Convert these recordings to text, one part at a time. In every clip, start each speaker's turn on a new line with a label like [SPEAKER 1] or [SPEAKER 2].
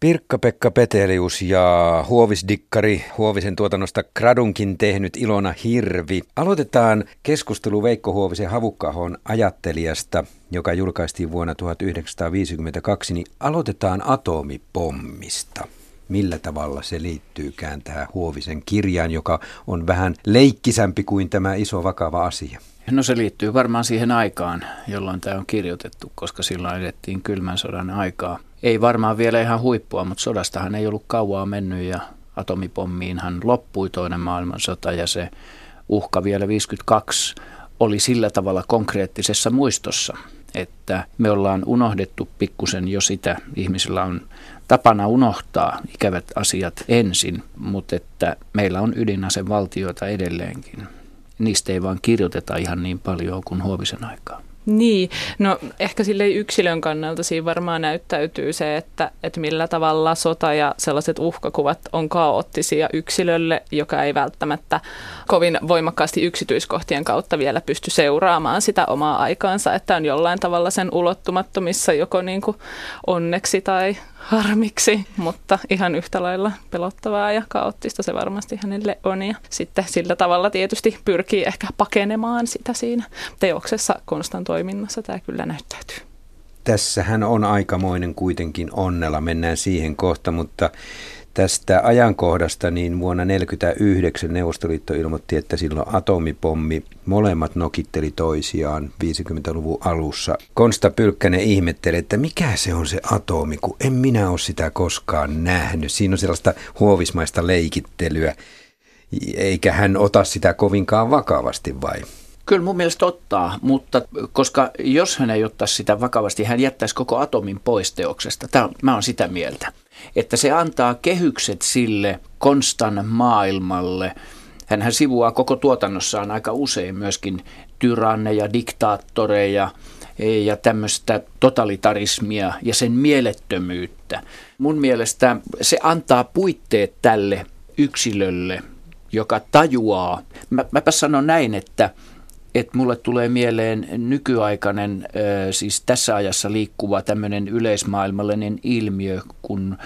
[SPEAKER 1] Pirkka-Pekka Petelius ja Huovisdikkari Huovisen tuotannosta Gradunkin tehnyt Ilona Hirvi. Aloitetaan keskustelu Veikko Huovisen Havukkahon ajattelijasta, joka julkaistiin vuonna 1952, niin aloitetaan atomipommista. Millä tavalla se liittyykään tähän Huovisen kirjaan, joka on vähän leikkisämpi kuin tämä iso vakava asia?
[SPEAKER 2] No se liittyy varmaan siihen aikaan, jolloin tämä on kirjoitettu, koska silloin edettiin kylmän sodan aikaa. Ei varmaan vielä ihan huippua, mutta sodastahan ei ollut kauaa mennyt ja atomipommiinhan loppui toinen maailmansota ja se uhka vielä 52 oli sillä tavalla konkreettisessa muistossa, että me ollaan unohdettu pikkusen jo sitä. Ihmisillä on tapana unohtaa ikävät asiat ensin, mutta että meillä on ydinasevaltioita edelleenkin niistä ei vaan kirjoiteta ihan niin paljon kuin Huovisen aikaa.
[SPEAKER 3] Niin, no ehkä sille yksilön kannalta siinä varmaan näyttäytyy se, että, että millä tavalla sota ja sellaiset uhkakuvat on kaoottisia yksilölle, joka ei välttämättä kovin voimakkaasti yksityiskohtien kautta vielä pysty seuraamaan sitä omaa aikaansa, että on jollain tavalla sen ulottumattomissa joko niin kuin onneksi tai harmiksi, mutta ihan yhtä lailla pelottavaa ja kaoottista se varmasti hänelle on. Ja sitten sillä tavalla tietysti pyrkii ehkä pakenemaan sitä siinä teoksessa konstan toiminnassa. Tämä kyllä näyttäytyy.
[SPEAKER 1] Tässähän on aikamoinen kuitenkin onnella, mennään siihen kohta, mutta tästä ajankohdasta, niin vuonna 1949 Neuvostoliitto ilmoitti, että silloin atomipommi molemmat nokitteli toisiaan 50-luvun alussa. Konsta Pylkkänen ihmetteli, että mikä se on se atomi, kun en minä ole sitä koskaan nähnyt. Siinä on sellaista huovismaista leikittelyä, eikä hän ota sitä kovinkaan vakavasti vai?
[SPEAKER 2] Kyllä mun mielestä ottaa, mutta koska jos hän ei ottaisi sitä vakavasti, hän jättäisi koko atomin pois teoksesta. Tämä, mä olen sitä mieltä, että se antaa kehykset sille konstan maailmalle. Hänhän sivuaa koko tuotannossaan aika usein myöskin tyranneja, diktaattoreja ja tämmöistä totalitarismia ja sen mielettömyyttä. Mun mielestä se antaa puitteet tälle yksilölle, joka tajuaa. Mä, mäpä sanon näin, että että mulle tulee mieleen nykyaikainen, siis tässä ajassa liikkuva tämmöinen yleismaailmallinen ilmiö kuin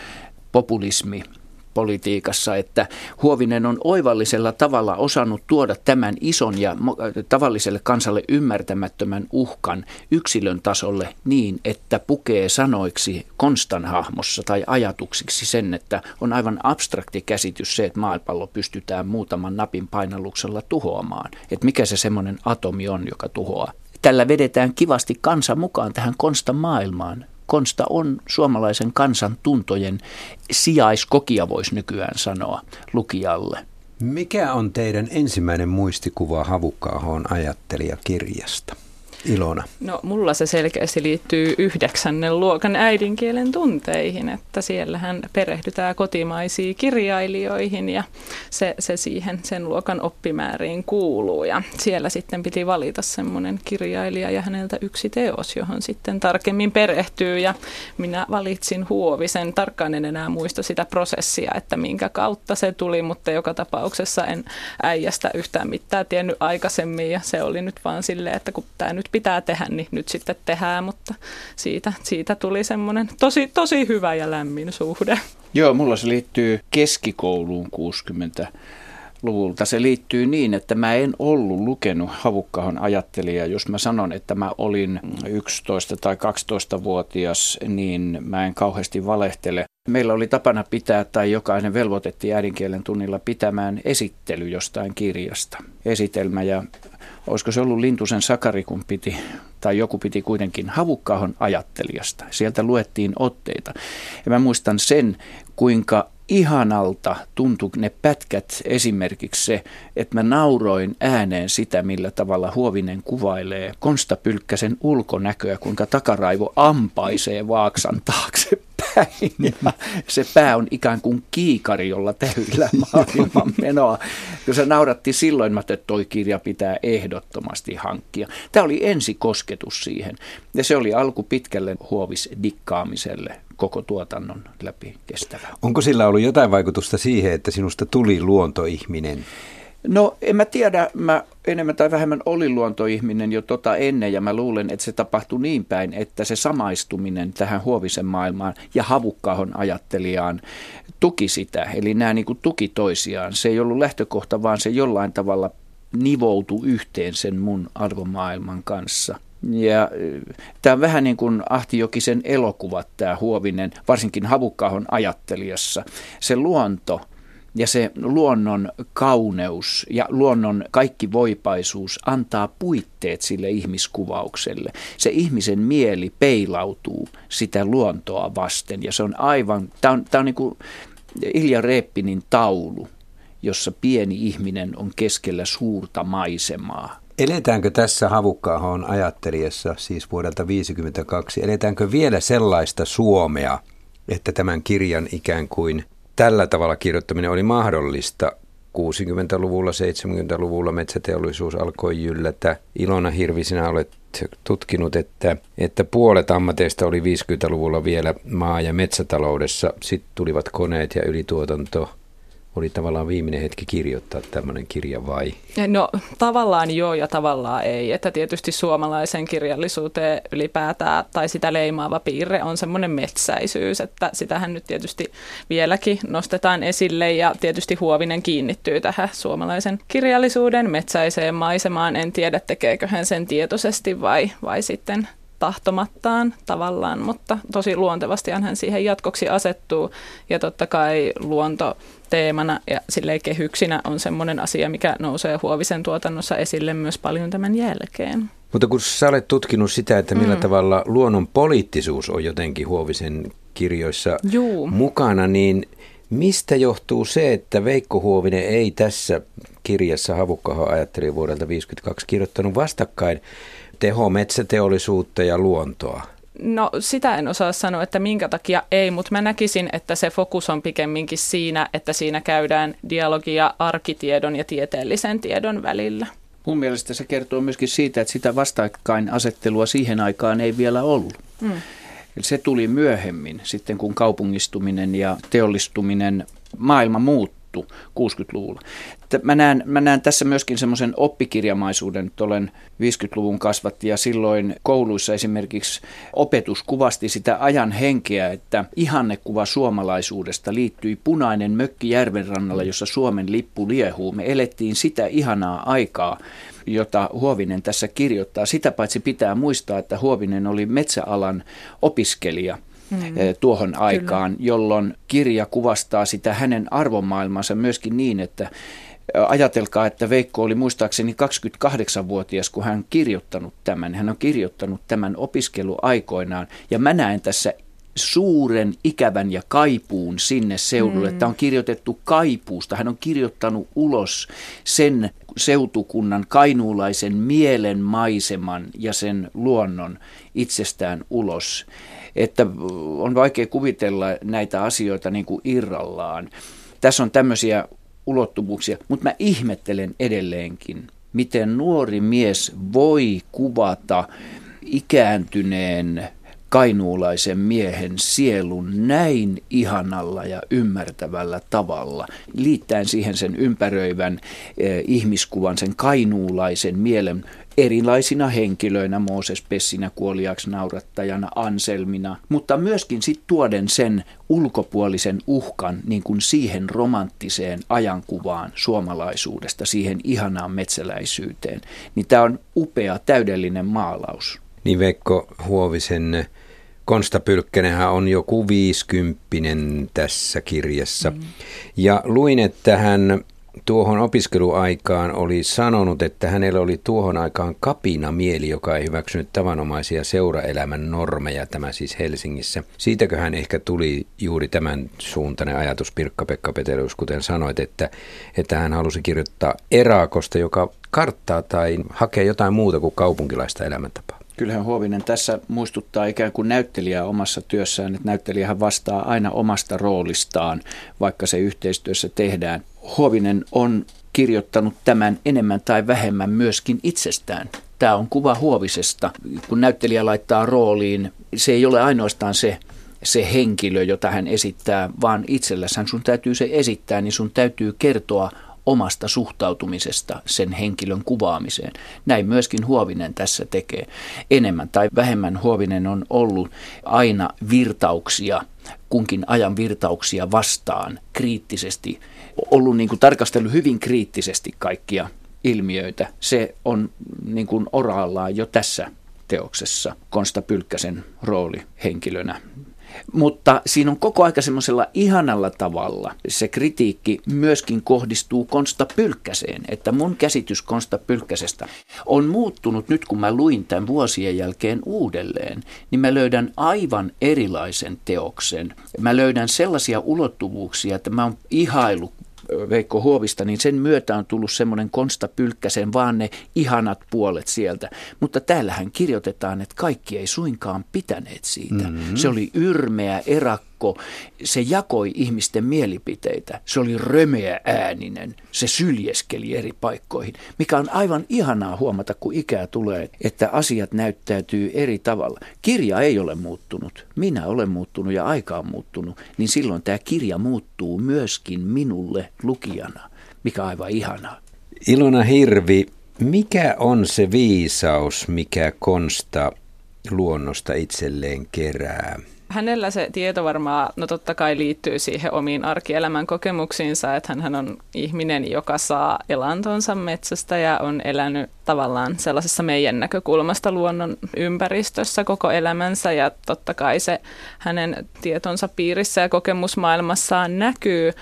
[SPEAKER 2] populismi – politiikassa, että Huovinen on oivallisella tavalla osannut tuoda tämän ison ja tavalliselle kansalle ymmärtämättömän uhkan yksilön tasolle niin, että pukee sanoiksi Konstan hahmossa tai ajatuksiksi sen, että on aivan abstrakti käsitys se, että maapallo pystytään muutaman napin painalluksella tuhoamaan. Että mikä se semmoinen atomi on, joka tuhoaa. Tällä vedetään kivasti kansa mukaan tähän Konstan maailmaan Konsta on suomalaisen kansan tuntojen sijaiskokia, voisi nykyään sanoa, lukijalle.
[SPEAKER 1] Mikä on teidän ensimmäinen muistikuva Havukkaahon ajattelijakirjasta? Ilona?
[SPEAKER 3] No mulla se selkeästi liittyy yhdeksännen luokan äidinkielen tunteihin, että siellähän perehdytään kotimaisiin kirjailijoihin ja se, se siihen sen luokan oppimääriin kuuluu. Ja siellä sitten piti valita semmoinen kirjailija ja häneltä yksi teos, johon sitten tarkemmin perehtyy ja minä valitsin Huovisen. Tarkkaan en enää muista sitä prosessia, että minkä kautta se tuli, mutta joka tapauksessa en äijästä yhtään mitään tiennyt aikaisemmin ja se oli nyt vaan silleen, että kun tämä nyt pitää tehdä, niin nyt sitten tehdään, mutta siitä, siitä tuli semmoinen tosi, tosi hyvä ja lämmin suhde.
[SPEAKER 2] Joo, mulla se liittyy keskikouluun 60 luvulta. Se liittyy niin, että mä en ollut lukenut Havukkahon ajattelija. Jos mä sanon, että mä olin 11 tai 12-vuotias, niin mä en kauheasti valehtele. Meillä oli tapana pitää, tai jokainen velvoitettiin äidinkielen tunnilla pitämään esittely jostain kirjasta. Esitelmä ja olisiko se ollut Lintusen Sakari, kun piti, tai joku piti kuitenkin Havukkahon ajattelijasta. Sieltä luettiin otteita. Ja mä muistan sen, kuinka ihanalta tuntui ne pätkät esimerkiksi se, että mä nauroin ääneen sitä, millä tavalla Huovinen kuvailee Konsta Pylkkäsen ulkonäköä, kuinka takaraivo ampaisee vaaksan taakse päin. Ja se pää on ikään kuin kiikari, jolla täyllä maailman menoa. Kun se nauratti silloin, että toi kirja pitää ehdottomasti hankkia. Tämä oli ensi kosketus siihen. Ja se oli alku pitkälle huovisdikkaamiselle koko tuotannon läpi kestävä.
[SPEAKER 1] Onko sillä ollut jotain vaikutusta siihen, että sinusta tuli luontoihminen?
[SPEAKER 2] No en mä tiedä, mä enemmän tai vähemmän olin luontoihminen jo tota ennen ja mä luulen, että se tapahtui niin päin, että se samaistuminen tähän huovisen maailmaan ja havukkahon ajattelijaan tuki sitä. Eli nämä niin kuin tuki toisiaan. Se ei ollut lähtökohta, vaan se jollain tavalla nivoutu yhteen sen mun arvomaailman kanssa. Ja tämä on vähän niin kuin Ahti Jokisen elokuvat, tämä Huovinen, varsinkin Havukkahon ajattelijassa. Se luonto ja se luonnon kauneus ja luonnon kaikki voipaisuus antaa puitteet sille ihmiskuvaukselle. Se ihmisen mieli peilautuu sitä luontoa vasten ja se on aivan, tämä on, tämä on niin kuin Ilja Reppinin taulu, jossa pieni ihminen on keskellä suurta maisemaa.
[SPEAKER 1] Eletäänkö tässä Havukkaahon ajattelijassa, siis vuodelta 1952, eletäänkö vielä sellaista Suomea, että tämän kirjan ikään kuin tällä tavalla kirjoittaminen oli mahdollista 60-luvulla, 70-luvulla metsäteollisuus alkoi yllätä. Ilona Hirvi, sinä olet tutkinut, että, että puolet ammateista oli 50-luvulla vielä maa- ja metsätaloudessa. Sitten tulivat koneet ja ylituotanto oli tavallaan viimeinen hetki kirjoittaa tämmöinen kirja vai?
[SPEAKER 3] No tavallaan joo ja tavallaan ei. Että tietysti suomalaisen kirjallisuuteen ylipäätään tai sitä leimaava piirre on semmoinen metsäisyys, että sitähän nyt tietysti vieläkin nostetaan esille ja tietysti Huovinen kiinnittyy tähän suomalaisen kirjallisuuden metsäiseen maisemaan. En tiedä tekeekö hän sen tietoisesti vai, vai sitten tahtomattaan tavallaan, mutta tosi luontevasti hän siihen jatkoksi asettuu. Ja totta kai luonto teemana ja silleen kehyksinä on semmoinen asia, mikä nousee Huovisen tuotannossa esille myös paljon tämän jälkeen.
[SPEAKER 1] Mutta kun sä olet tutkinut sitä, että millä mm. tavalla luonnon poliittisuus on jotenkin Huovisen kirjoissa Juu. mukana, niin mistä johtuu se, että Veikko Huovinen ei tässä kirjassa Havukkaho ajatteli vuodelta 1952 kirjoittanut vastakkain teho metsäteollisuutta ja luontoa?
[SPEAKER 3] No sitä en osaa sanoa, että minkä takia ei, mutta mä näkisin, että se fokus on pikemminkin siinä, että siinä käydään dialogia arkitiedon ja tieteellisen tiedon välillä.
[SPEAKER 2] Mun mielestä se kertoo myöskin siitä, että sitä vastakkainasettelua siihen aikaan ei vielä ollut. Mm. Se tuli myöhemmin, sitten kun kaupungistuminen ja teollistuminen, maailma muuttui 60-luvulla että mä näen, mä näen tässä myöskin semmoisen oppikirjamaisuuden, että olen 50-luvun kasvatti ja silloin kouluissa esimerkiksi opetus kuvasti sitä ajan henkeä, että ihannekuva suomalaisuudesta liittyi punainen mökki järvenrannalla, jossa Suomen lippu liehuu. Me elettiin sitä ihanaa aikaa jota Huovinen tässä kirjoittaa. Sitä paitsi pitää muistaa, että Huovinen oli metsäalan opiskelija mm. Eh, tuohon aikaan, Kyllä. jolloin kirja kuvastaa sitä hänen arvomaailmansa myöskin niin, että Ajatelkaa, että Veikko oli muistaakseni 28-vuotias, kun hän on kirjoittanut tämän. Hän on kirjoittanut tämän opiskeluaikoinaan. Ja mä näen tässä suuren ikävän ja kaipuun sinne seudulle. Mm. Tämä on kirjoitettu kaipuusta. Hän on kirjoittanut ulos sen seutukunnan kainuulaisen mielen maiseman ja sen luonnon itsestään ulos että on vaikea kuvitella näitä asioita niin kuin irrallaan. Tässä on tämmöisiä ulottuvuuksia, mutta mä ihmettelen edelleenkin, miten nuori mies voi kuvata ikääntyneen kainuulaisen miehen sielun näin ihanalla ja ymmärtävällä tavalla, liittäen siihen sen ympäröivän eh, ihmiskuvan, sen kainuulaisen mielen erilaisina henkilöinä, Mooses Pessinä, kuoliaksi naurattajana, Anselmina, mutta myöskin sitten tuoden sen ulkopuolisen uhkan niin kuin siihen romanttiseen ajankuvaan suomalaisuudesta, siihen ihanaan metsäläisyyteen. Niin tämä on upea, täydellinen maalaus.
[SPEAKER 1] Niin Veikko Huovisen Konsta Pylkkänenhän on joku viisikymppinen tässä kirjassa. Mm. Ja luin, että hän tuohon opiskeluaikaan oli sanonut, että hänellä oli tuohon aikaan kapina mieli, joka ei hyväksynyt tavanomaisia seuraelämän normeja, tämä siis Helsingissä. Siitäkö hän ehkä tuli juuri tämän suuntainen ajatus, Pirkka-Pekka Petelius, kuten sanoit, että, että hän halusi kirjoittaa Eraakosta, joka karttaa tai hakee jotain muuta kuin kaupunkilaista elämäntapaa.
[SPEAKER 2] Kyllähän Huovinen tässä muistuttaa ikään kuin näyttelijää omassa työssään, että näyttelijähän vastaa aina omasta roolistaan, vaikka se yhteistyössä tehdään. Huovinen on kirjoittanut tämän enemmän tai vähemmän myöskin itsestään. Tämä on kuva Huovisesta. Kun näyttelijä laittaa rooliin, se ei ole ainoastaan se, se henkilö, jota hän esittää, vaan itselläsään sun täytyy se esittää, niin sun täytyy kertoa omasta suhtautumisesta sen henkilön kuvaamiseen. Näin myöskin Huovinen tässä tekee. Enemmän tai vähemmän Huovinen on ollut aina virtauksia, kunkin ajan virtauksia vastaan kriittisesti, ollut niin kuin tarkastellut hyvin kriittisesti kaikkia ilmiöitä. Se on niin kuin oraallaan jo tässä teoksessa Konsta Pylkkäsen rooli henkilönä mutta siinä on koko aika semmoisella ihanalla tavalla se kritiikki myöskin kohdistuu Konsta Pylkkäseen, että mun käsitys Konsta Pylkkäsestä on muuttunut nyt kun mä luin tämän vuosien jälkeen uudelleen, niin mä löydän aivan erilaisen teoksen. Mä löydän sellaisia ulottuvuuksia, että mä oon ihailu Veikko Huovista, niin sen myötä on tullut semmoinen Konsta Pylkkäsen vaan ne ihanat puolet sieltä. Mutta täällähän kirjoitetaan, että kaikki ei suinkaan pitäneet siitä. Mm-hmm. Se oli yrmeä, erakko kirkko, se jakoi ihmisten mielipiteitä. Se oli römeä ääninen, se syljeskeli eri paikkoihin, mikä on aivan ihanaa huomata, kun ikää tulee, että asiat näyttäytyy eri tavalla. Kirja ei ole muuttunut, minä olen muuttunut ja aika on muuttunut, niin silloin tämä kirja muuttuu myöskin minulle lukijana, mikä on aivan ihanaa.
[SPEAKER 1] Ilona Hirvi, mikä on se viisaus, mikä Konsta luonnosta itselleen kerää?
[SPEAKER 3] Hänellä se tieto varmaan, no totta kai liittyy siihen omiin arkielämän kokemuksiinsa, että hän on ihminen, joka saa elantonsa metsästä ja on elänyt tavallaan sellaisessa meidän näkökulmasta luonnon ympäristössä koko elämänsä. Ja totta kai se hänen tietonsa piirissä ja kokemusmaailmassaan näkyy,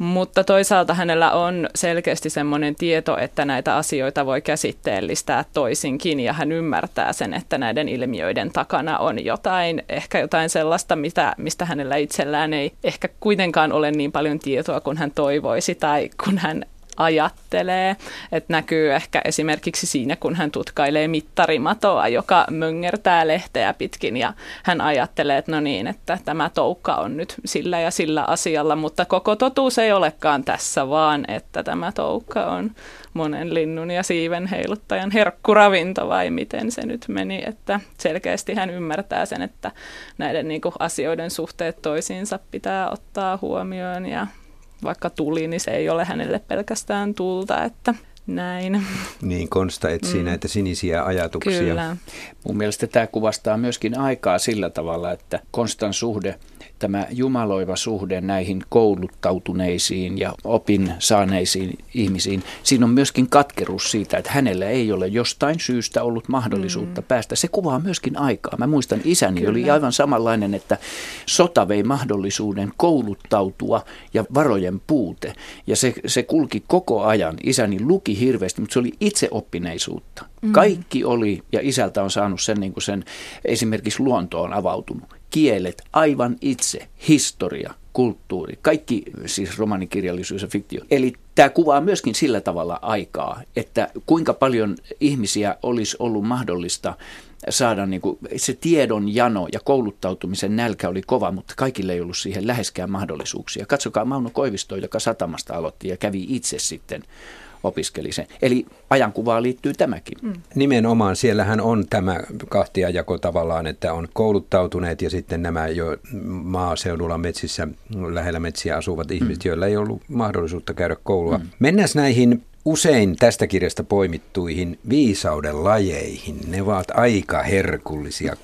[SPEAKER 3] mutta toisaalta hänellä on selkeästi semmoinen tieto, että näitä asioita voi käsitteellistää toisinkin ja hän ymmärtää sen, että näiden ilmiöiden takana on jotain, ehkä jotain sellaista, mitä, mistä hänellä itsellään ei ehkä kuitenkaan ole niin paljon tietoa kuin hän toivoisi tai kun hän ajattelee. Että näkyy ehkä esimerkiksi siinä, kun hän tutkailee mittarimatoa, joka möngertää lehteä pitkin ja hän ajattelee, että no niin, että tämä toukka on nyt sillä ja sillä asialla, mutta koko totuus ei olekaan tässä, vaan että tämä toukka on monen linnun ja siiven heiluttajan herkkuravinto vai miten se nyt meni, että selkeästi hän ymmärtää sen, että näiden niin kuin, asioiden suhteet toisiinsa pitää ottaa huomioon ja vaikka tuli, niin se ei ole hänelle pelkästään tulta, että näin.
[SPEAKER 1] Niin, Konsta etsii mm. näitä sinisiä ajatuksia.
[SPEAKER 3] Kyllä.
[SPEAKER 2] Mun mielestä tämä kuvastaa myöskin aikaa sillä tavalla, että Konstan suhde tämä jumaloiva suhde näihin kouluttautuneisiin ja opin saaneisiin ihmisiin, siinä on myöskin katkeruus siitä, että hänellä ei ole jostain syystä ollut mahdollisuutta mm. päästä. Se kuvaa myöskin aikaa. Mä muistan, isäni Kyllä. oli aivan samanlainen, että sota vei mahdollisuuden kouluttautua ja varojen puute. Ja se, se kulki koko ajan. Isäni luki hirveästi, mutta se oli itseoppineisuutta. Mm. Kaikki oli, ja isältä on saanut sen, niin kuin sen esimerkiksi luonto on avautunut kielet aivan itse, historia, kulttuuri, kaikki siis romanikirjallisuus ja fiktio. Eli tämä kuvaa myöskin sillä tavalla aikaa, että kuinka paljon ihmisiä olisi ollut mahdollista saada niin kuin, se tiedon jano ja kouluttautumisen nälkä oli kova, mutta kaikille ei ollut siihen läheskään mahdollisuuksia. Katsokaa Mauno Koivisto, joka satamasta aloitti ja kävi itse sitten opiskeli sen. Eli ajankuvaan liittyy tämäkin. Mm.
[SPEAKER 1] Nimenomaan, siellähän on tämä kahtiajako tavallaan, että on kouluttautuneet ja sitten nämä jo maaseudulla metsissä, lähellä metsiä asuvat ihmiset, mm. joilla ei ollut mahdollisuutta käydä koulua. Mm. Mennään näihin usein tästä kirjasta poimittuihin viisauden lajeihin. Ne ovat aika herkullisia.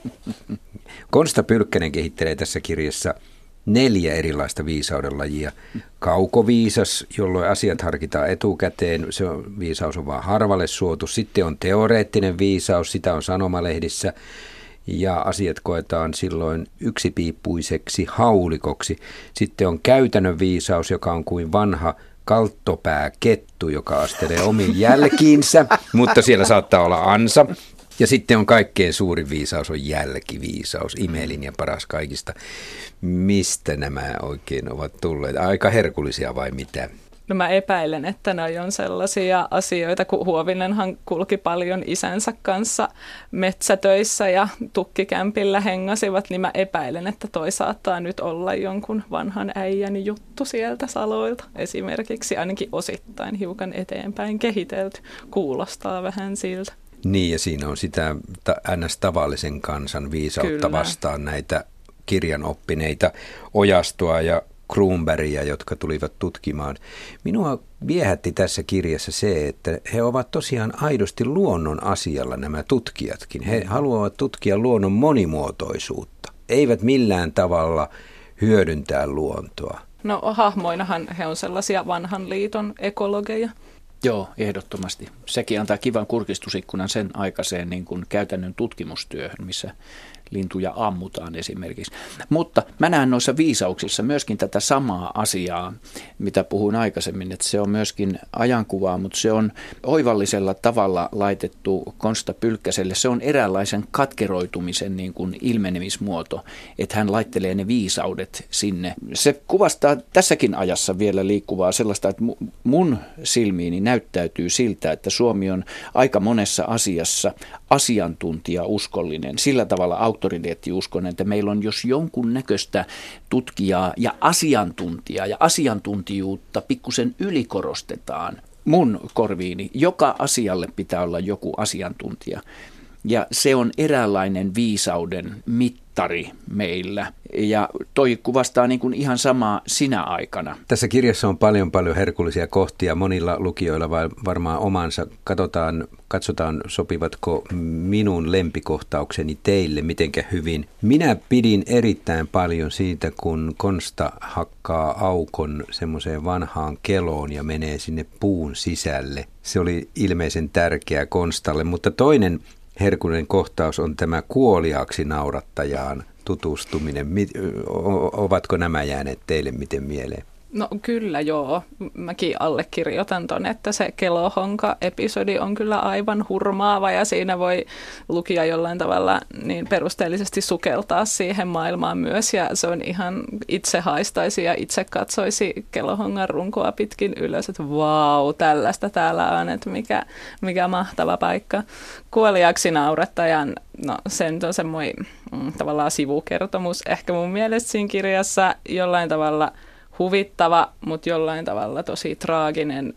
[SPEAKER 1] Konsta Pylkkänen kehittelee tässä kirjassa – neljä erilaista viisauden lajia. Kaukoviisas, jolloin asiat harkitaan etukäteen, se on, viisaus on vaan harvalle suotu. Sitten on teoreettinen viisaus, sitä on sanomalehdissä ja asiat koetaan silloin yksipiippuiseksi haulikoksi. Sitten on käytännön viisaus, joka on kuin vanha kalttopääkettu, joka astelee omiin jälkiinsä, mutta siellä saattaa olla ansa. Ja sitten on kaikkein suurin viisaus on jälkiviisaus, imelin ja paras kaikista. Mistä nämä oikein ovat tulleet? Aika herkullisia vai mitä?
[SPEAKER 3] No mä epäilen, että ne on sellaisia asioita, kun Huovinenhan kulki paljon isänsä kanssa metsätöissä ja tukkikämpillä hengasivat, niin mä epäilen, että toi saattaa nyt olla jonkun vanhan äijän juttu sieltä saloilta. Esimerkiksi ainakin osittain hiukan eteenpäin kehitelty. Kuulostaa vähän siltä.
[SPEAKER 1] Niin, ja siinä on sitä ns. tavallisen kansan viisautta Kyllä. vastaan näitä kirjanoppineita ojastua ja Kruunbergia, jotka tulivat tutkimaan. Minua viehätti tässä kirjassa se, että he ovat tosiaan aidosti luonnon asialla nämä tutkijatkin. He haluavat tutkia luonnon monimuotoisuutta, eivät millään tavalla hyödyntää luontoa.
[SPEAKER 3] No hahmoinahan he on sellaisia vanhan liiton ekologeja.
[SPEAKER 2] Joo, ehdottomasti. Sekin antaa kivan kurkistusikkunan sen aikaiseen niin kuin käytännön tutkimustyöhön, missä lintuja ammutaan esimerkiksi. Mutta mä näen noissa viisauksissa myöskin tätä samaa asiaa, mitä puhuin aikaisemmin, että se on myöskin ajankuvaa, mutta se on oivallisella tavalla laitettu Konsta Pylkkäselle. Se on eräänlaisen katkeroitumisen niin kuin ilmenemismuoto, että hän laittelee ne viisaudet sinne. Se kuvastaa tässäkin ajassa vielä liikkuvaa sellaista, että mun silmiini näyttäytyy siltä, että Suomi on aika monessa asiassa asiantuntija-uskollinen, sillä tavalla auktoriteettiuskonen, että meillä on jos jonkun näköistä tutkijaa ja asiantuntijaa ja asiantuntijuutta pikkusen ylikorostetaan mun korviini. Joka asialle pitää olla joku asiantuntija. Ja se on eräänlainen viisauden mittari meillä. Ja toi kuvastaa niin kuin ihan samaa sinä aikana.
[SPEAKER 1] Tässä kirjassa on paljon paljon herkullisia kohtia. Monilla lukijoilla varmaan omansa. Katsotaan, katsotaan sopivatko minun lempikohtaukseni teille mitenkä hyvin. Minä pidin erittäin paljon siitä, kun Konsta hakkaa aukon semmoiseen vanhaan keloon ja menee sinne puun sisälle. Se oli ilmeisen tärkeä Konstalle, mutta toinen herkullinen kohtaus on tämä kuoliaaksi naurattajaan tutustuminen. Ovatko nämä jääneet teille miten mieleen?
[SPEAKER 3] No kyllä joo. Mäkin allekirjoitan ton, että se Kelohonka-episodi on kyllä aivan hurmaava ja siinä voi lukija jollain tavalla niin perusteellisesti sukeltaa siihen maailmaan myös ja se on ihan itse haistaisi ja itse katsoisi Kelohongan runkoa pitkin ylös, että vau, tällaista täällä on, että mikä, mikä mahtava paikka. Kuoliaksi naurettajan, no sen on semmoinen mm, tavallaan sivukertomus ehkä mun mielestä siinä kirjassa jollain tavalla – huvittava, mutta jollain tavalla tosi traaginen.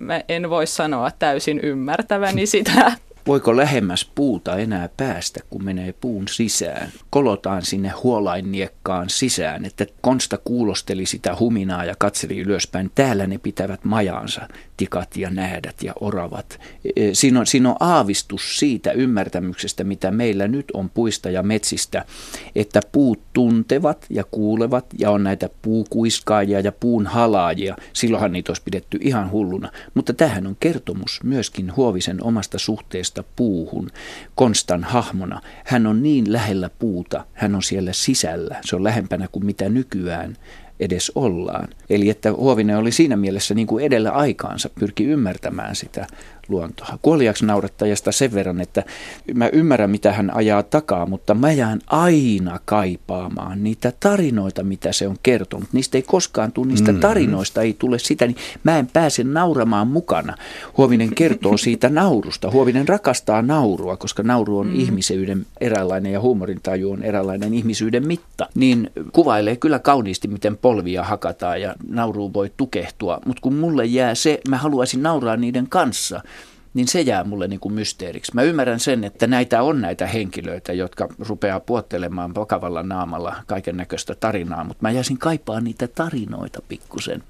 [SPEAKER 3] Mä en voi sanoa täysin ymmärtäväni sitä.
[SPEAKER 2] Voiko lähemmäs puuta enää päästä, kun menee puun sisään? Kolotaan sinne huolainniekkaan sisään, että Konsta kuulosteli sitä huminaa ja katseli ylöspäin. Täällä ne pitävät majaansa tikat ja näädät ja oravat. E, siinä on, siinä on aavistus siitä ymmärtämyksestä, mitä meillä nyt on puista ja metsistä, että puut tuntevat ja kuulevat ja on näitä puukuiskaajia ja puun halaajia. Silloinhan niitä olisi pidetty ihan hulluna. Mutta tähän on kertomus myöskin Huovisen omasta suhteesta puuhun Konstan hahmona. Hän on niin lähellä puuta, hän on siellä sisällä. Se on lähempänä kuin mitä nykyään edes ollaan. Eli että Huovinen oli siinä mielessä niin kuin edellä aikaansa, pyrki ymmärtämään sitä luontoa. Kuoliaksi naurattajasta sen verran, että mä ymmärrän mitä hän ajaa takaa, mutta mä jään aina kaipaamaan niitä tarinoita, mitä se on kertonut. Niistä ei koskaan tule, niistä mm-hmm. tarinoista ei tule sitä, niin mä en pääse nauramaan mukana. Huovinen kertoo siitä naurusta. Huovinen rakastaa naurua, koska nauru on mm. ihmisyyden eräänlainen ja huumorintaju on eräänlainen ihmisyyden mitta. Niin kuvailee kyllä kauniisti, miten polvia hakataan ja nauruun voi tukehtua. Mutta kun mulle jää se, mä haluaisin nauraa niiden kanssa – niin se jää mulle niin kuin mysteeriksi. Mä ymmärrän sen, että näitä on näitä henkilöitä, jotka rupeaa puottelemaan vakavalla naamalla kaiken näköistä tarinaa, mutta mä jäisin kaipaa niitä tarinoita pikkusen.